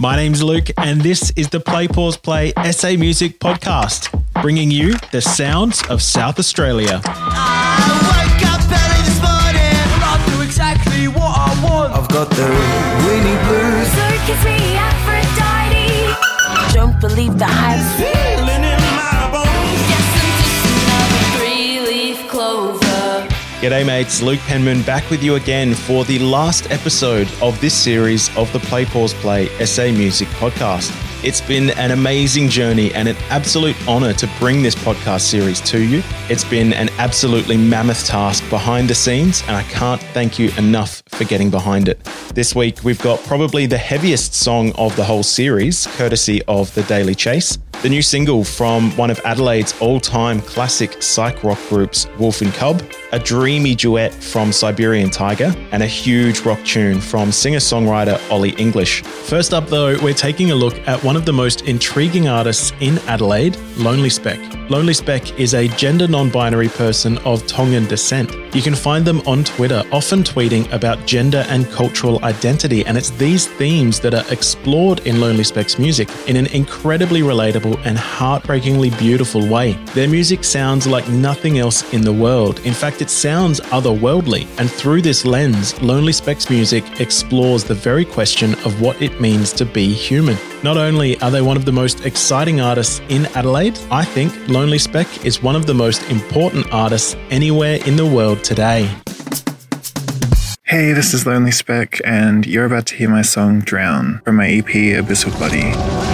My name's Luke, and this is the Play Pause Play SA Music Podcast, bringing you the sounds of South Australia. I've got the Winnie blues. Circus me Aphrodite. Don't believe the hype. G'day, mates. Luke Penman back with you again for the last episode of this series of the Play Pause Play SA Music Podcast. It's been an amazing journey and an absolute honor to bring this podcast series to you. It's been an absolutely mammoth task behind the scenes, and I can't thank you enough for getting behind it. This week, we've got probably the heaviest song of the whole series, courtesy of The Daily Chase. The new single from one of Adelaide's all time classic psych rock groups, Wolf and Cub, a dreamy duet from Siberian Tiger, and a huge rock tune from singer songwriter Ollie English. First up, though, we're taking a look at one of the most intriguing artists in Adelaide, Lonelyspeck. Lonely Speck is a gender non binary person of Tongan descent. You can find them on Twitter, often tweeting about gender and cultural identity, and it's these themes that are explored in Lonelyspeck's music in an incredibly relatable and heartbreakingly beautiful way. Their music sounds like nothing else in the world. In fact, it sounds otherworldly, and through this lens, Lonelyspeck's music explores the very question of what it means to be human. Not only are they one of the most exciting artists in Adelaide, I think Lonelyspeck is one of the most important artists anywhere in the world today. Hey, this is Lonelyspeck, and you're about to hear my song Drown from my EP Abyssal Body.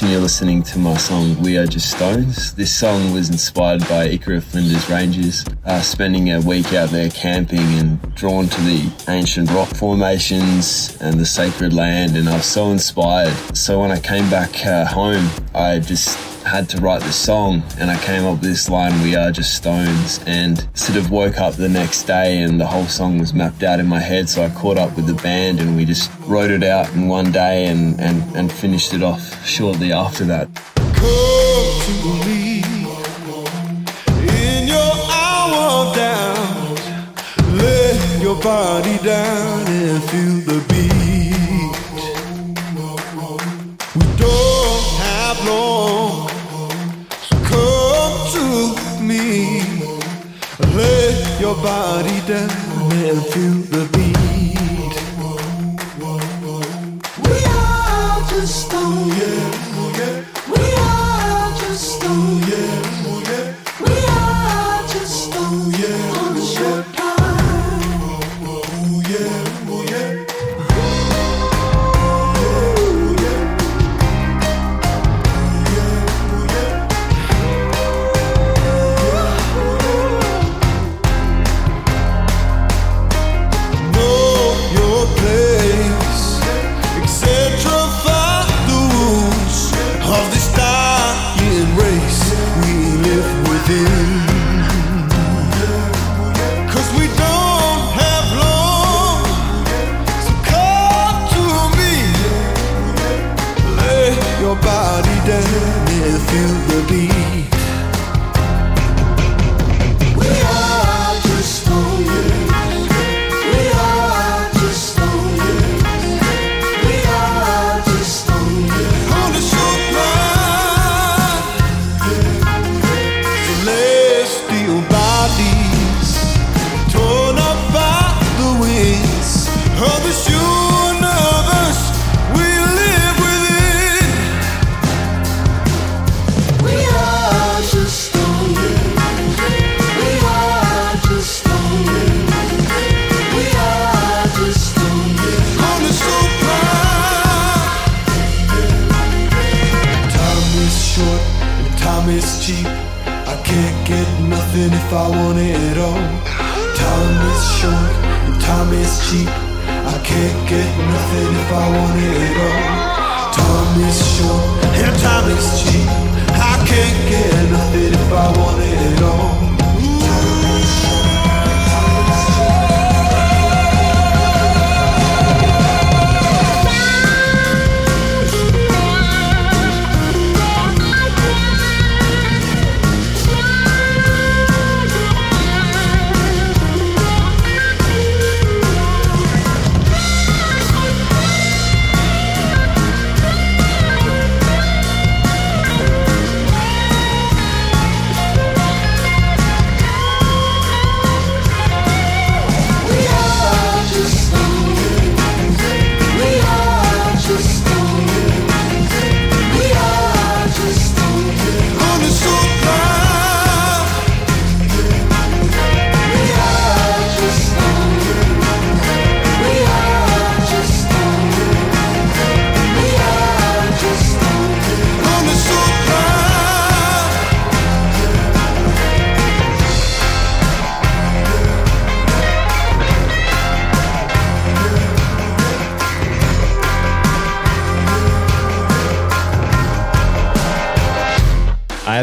You're listening to my song We Are Just Stones. This song was inspired by Ikara Flinders Ranges, uh, spending a week out there camping and drawn to the ancient rock formations and the sacred land, and I was so inspired. So when I came back uh, home, I just had to write this song and I came up with this line, We Are Just Stones, and sort of woke up the next day and the whole song was mapped out in my head. So I caught up with the band and we just wrote it out in one day and, and, and finished it off shortly after that. Body down and feel the beat. We don't have long, so come to me. Lay your body down and feel the beat. We are just stone, yeah.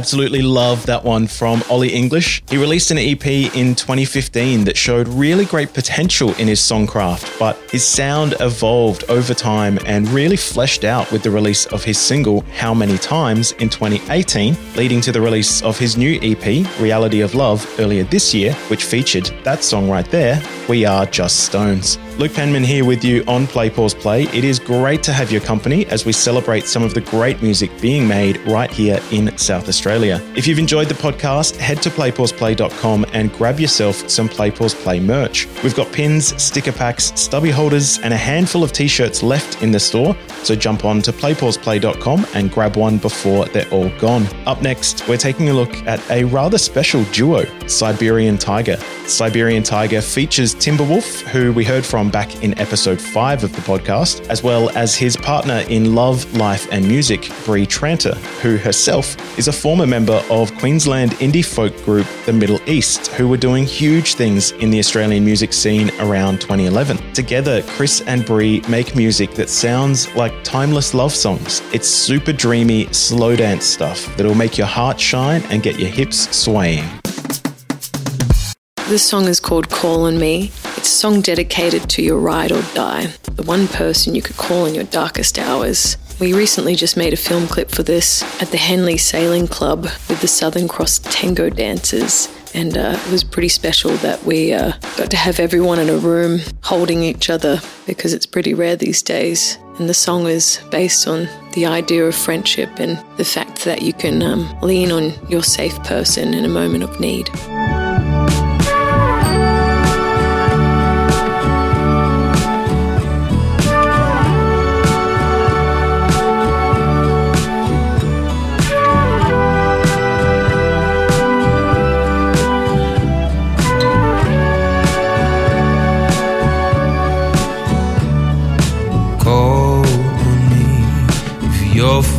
Absolutely love that one from Ollie English. He released an EP in 2015 that showed really great potential in his songcraft, but his sound evolved over time and really fleshed out with the release of his single How Many Times in 2018, leading to the release of his new EP, Reality of Love, earlier this year, which featured that song right there, We Are Just Stones. Luke Penman here with you on Play Pause Play. It is great to have your company as we celebrate some of the great music being made right here in South Australia. If you've enjoyed the podcast, head to playpauseplay.com and grab yourself some Play Pause Play merch. We've got pins, sticker packs, stubby holders, and a handful of t shirts left in the store, so jump on to playpauseplay.com and grab one before they're all gone. Up next, we're taking a look at a rather special duo, Siberian Tiger. Siberian Tiger features Timberwolf, who we heard from back in episode five of the podcast, as well as his partner in love, life, and music, Bree Tranter, who herself is a former member of Queensland indie folk group The Middle East, who were doing huge things in the Australian music scene around 2011. Together, Chris and Bree make music that sounds like timeless love songs. It's super dreamy, slow dance stuff that'll make your heart shine and get your hips swaying. This song is called Call on Me. It's a song dedicated to your ride or die, the one person you could call in your darkest hours. We recently just made a film clip for this at the Henley Sailing Club with the Southern Cross Tango dancers. And uh, it was pretty special that we uh, got to have everyone in a room holding each other because it's pretty rare these days. And the song is based on the idea of friendship and the fact that you can um, lean on your safe person in a moment of need.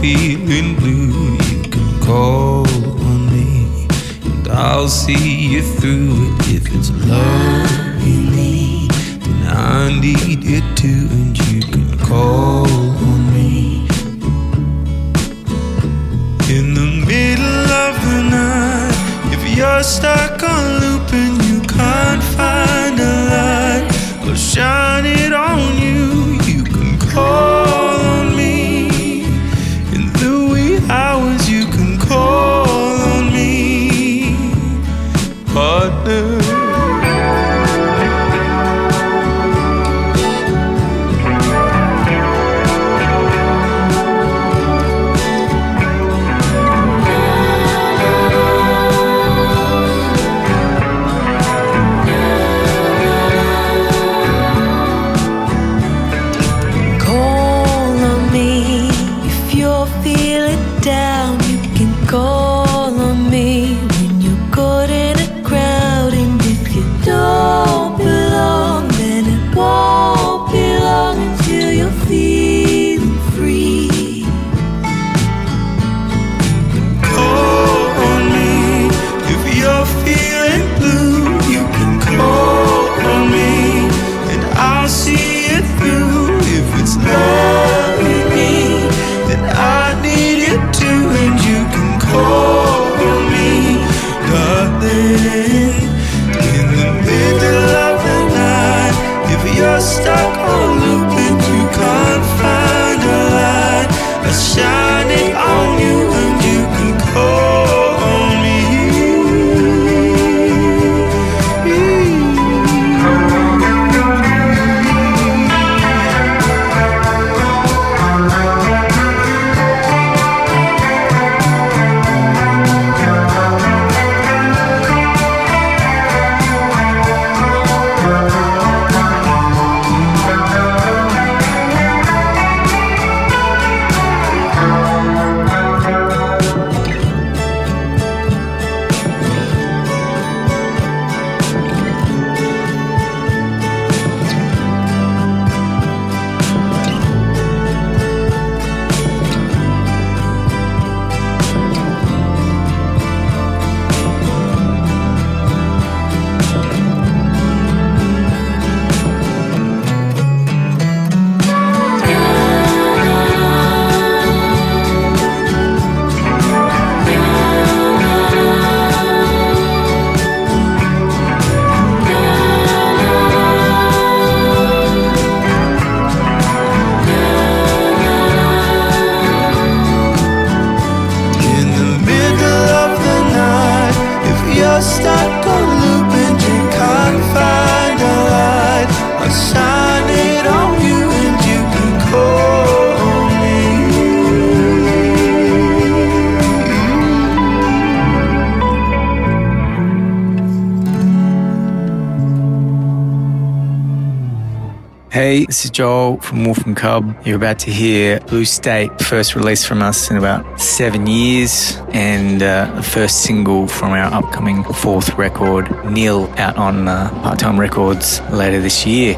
Feeling blue, you can call on me. And I'll see you through it. If it's love you need, then I need it too. And you can call on me. In the middle of the night, if you're stuck on darling. Hey, this is Joel from Wolf and Cub. You're about to hear Blue State, first release from us in about seven years, and uh, the first single from our upcoming fourth record, Neil, out on uh, Part Time Records later this year.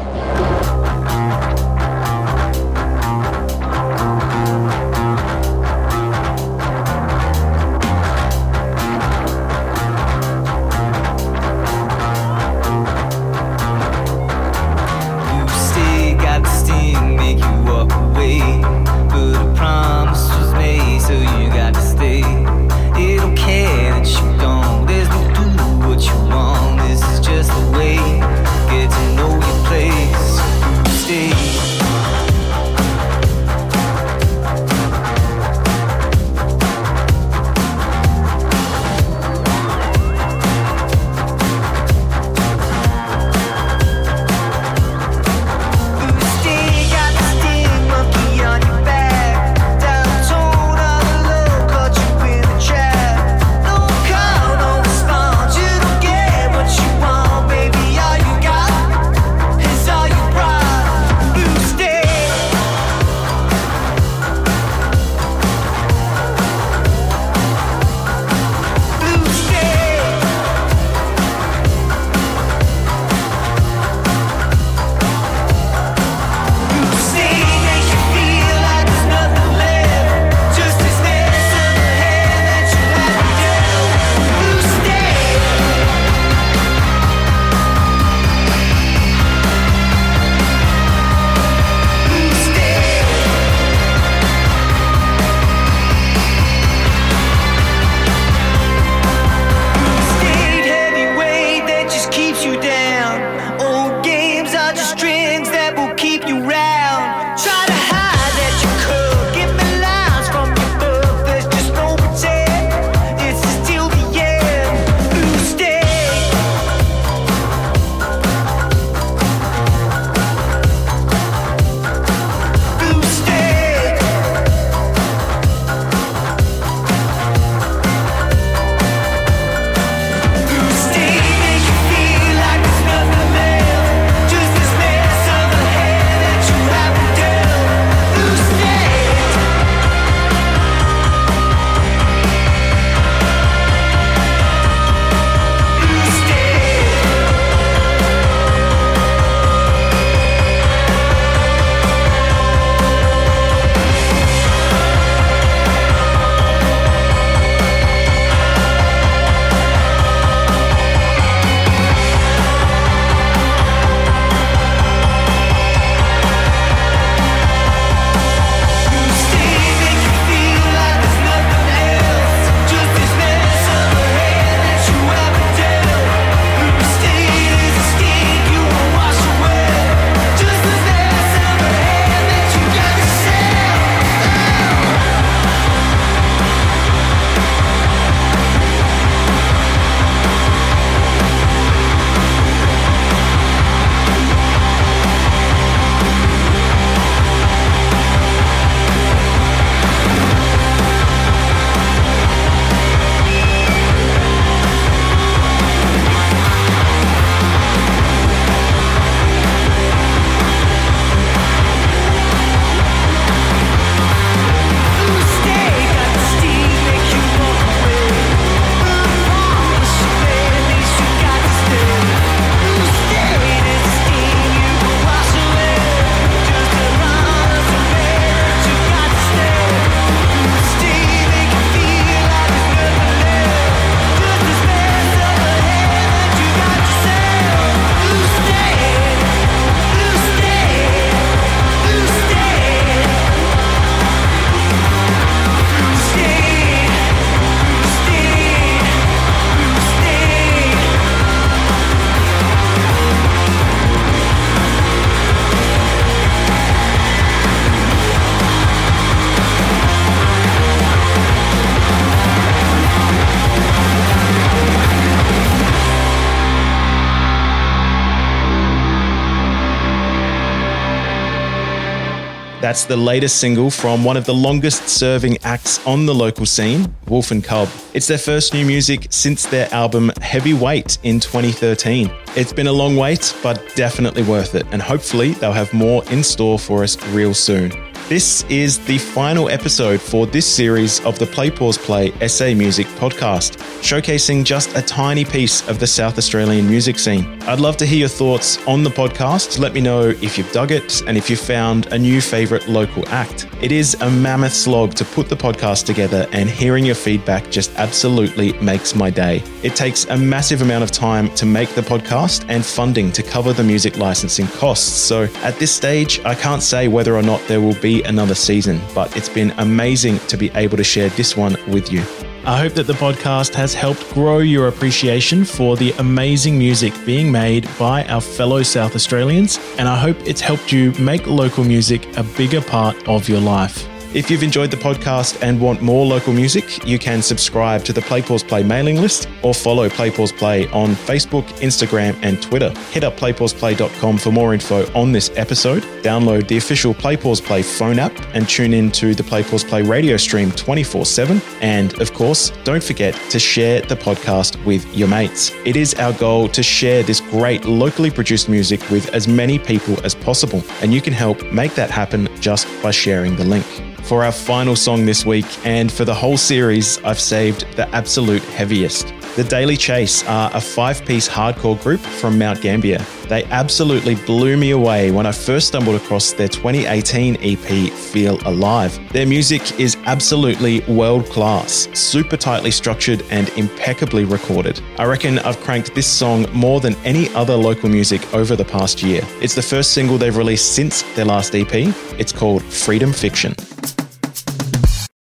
That's the latest single from one of the longest serving acts on the local scene, Wolf and Cub. It's their first new music since their album Heavyweight in 2013. It's been a long wait, but definitely worth it, and hopefully they'll have more in store for us real soon. This is the final episode for this series of the Play Pause Play SA Music podcast, showcasing just a tiny piece of the South Australian music scene. I'd love to hear your thoughts on the podcast. Let me know if you've dug it and if you found a new favourite local act. It is a mammoth slog to put the podcast together, and hearing your feedback just absolutely makes my day. It takes a massive amount of time to make the podcast and funding to cover the music licensing costs. So at this stage, I can't say whether or not there will be another season, but it's been amazing to be able to share this one with you. I hope that the podcast has helped grow your appreciation for the amazing music being made by our fellow South Australians, and I hope it's helped you make local music a bigger part of your life. If you've enjoyed the podcast and want more local music, you can subscribe to the Play Pause Play mailing list or follow Play Pause Play on Facebook, Instagram, and Twitter. Head up playpauseplay.com for more info on this episode. Download the official Play Pause Play phone app and tune in to the Play Pause Play radio stream 24 7. And of course, don't forget to share the podcast with your mates. It is our goal to share this great locally produced music with as many people as possible, and you can help make that happen just by sharing the link. For our final song this week, and for the whole series, I've saved the absolute heaviest. The Daily Chase are a five piece hardcore group from Mount Gambier. They absolutely blew me away when I first stumbled across their 2018 EP, Feel Alive. Their music is absolutely world class, super tightly structured, and impeccably recorded. I reckon I've cranked this song more than any other local music over the past year. It's the first single they've released since their last EP. It's called Freedom Fiction.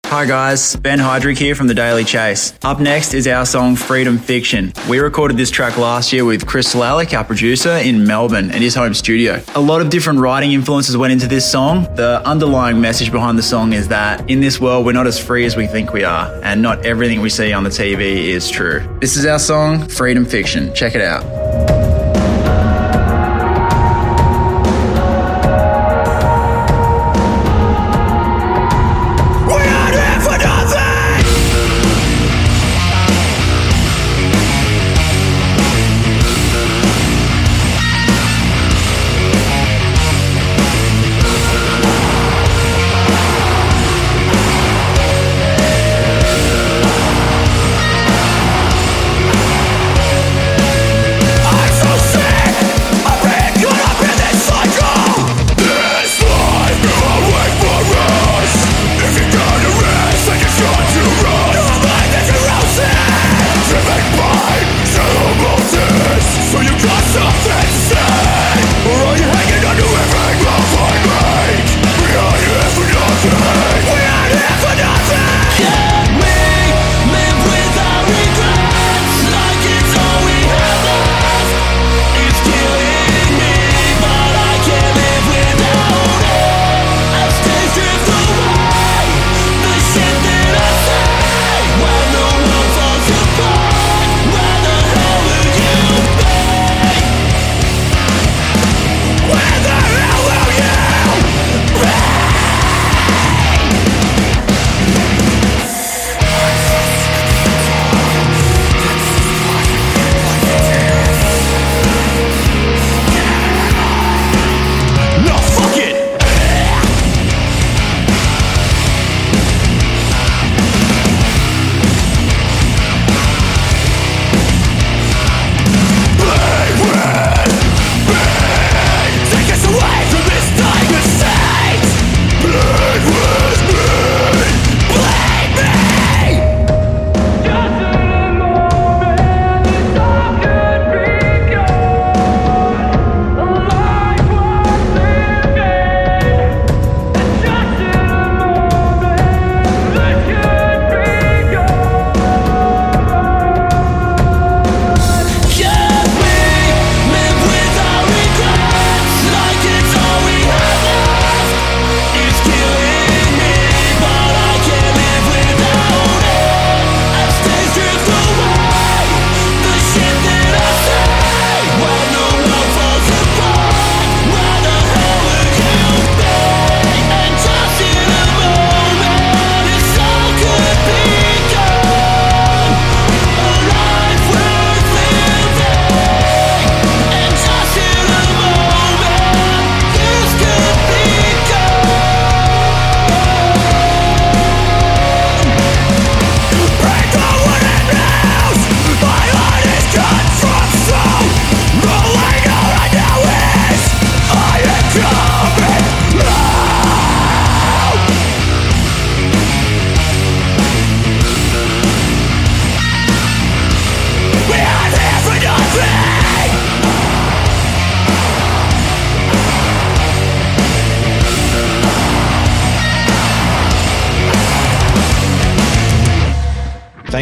Hi guys, Ben Hydrick here from The Daily Chase. Up next is our song Freedom Fiction. We recorded this track last year with Chris Lalick, our producer, in Melbourne in his home studio. A lot of different writing influences went into this song. The underlying message behind the song is that in this world we're not as free as we think we are, and not everything we see on the TV is true. This is our song Freedom Fiction. Check it out.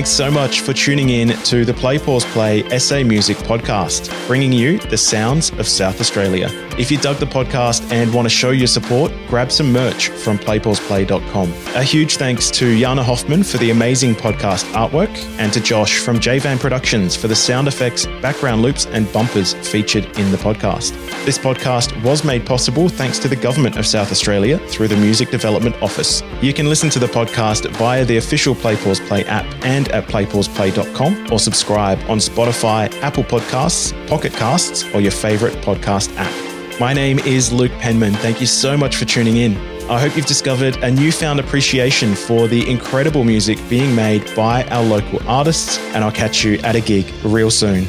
Thanks so much for tuning in to the Play Pause Play SA Music podcast, bringing you the sounds of South Australia. If you dug the podcast and want to show your support, grab some merch from playpauseplay.com. A huge thanks to Jana Hoffman for the amazing podcast artwork and to Josh from JVan Productions for the sound effects, background loops, and bumpers featured in the podcast. This podcast was made possible thanks to the Government of South Australia through the Music Development Office. You can listen to the podcast via the official Play Pause Play app and at playpauseplay.com or subscribe on Spotify, Apple Podcasts, Pocket Casts, or your favorite podcast app. My name is Luke Penman. Thank you so much for tuning in. I hope you've discovered a newfound appreciation for the incredible music being made by our local artists, and I'll catch you at a gig real soon.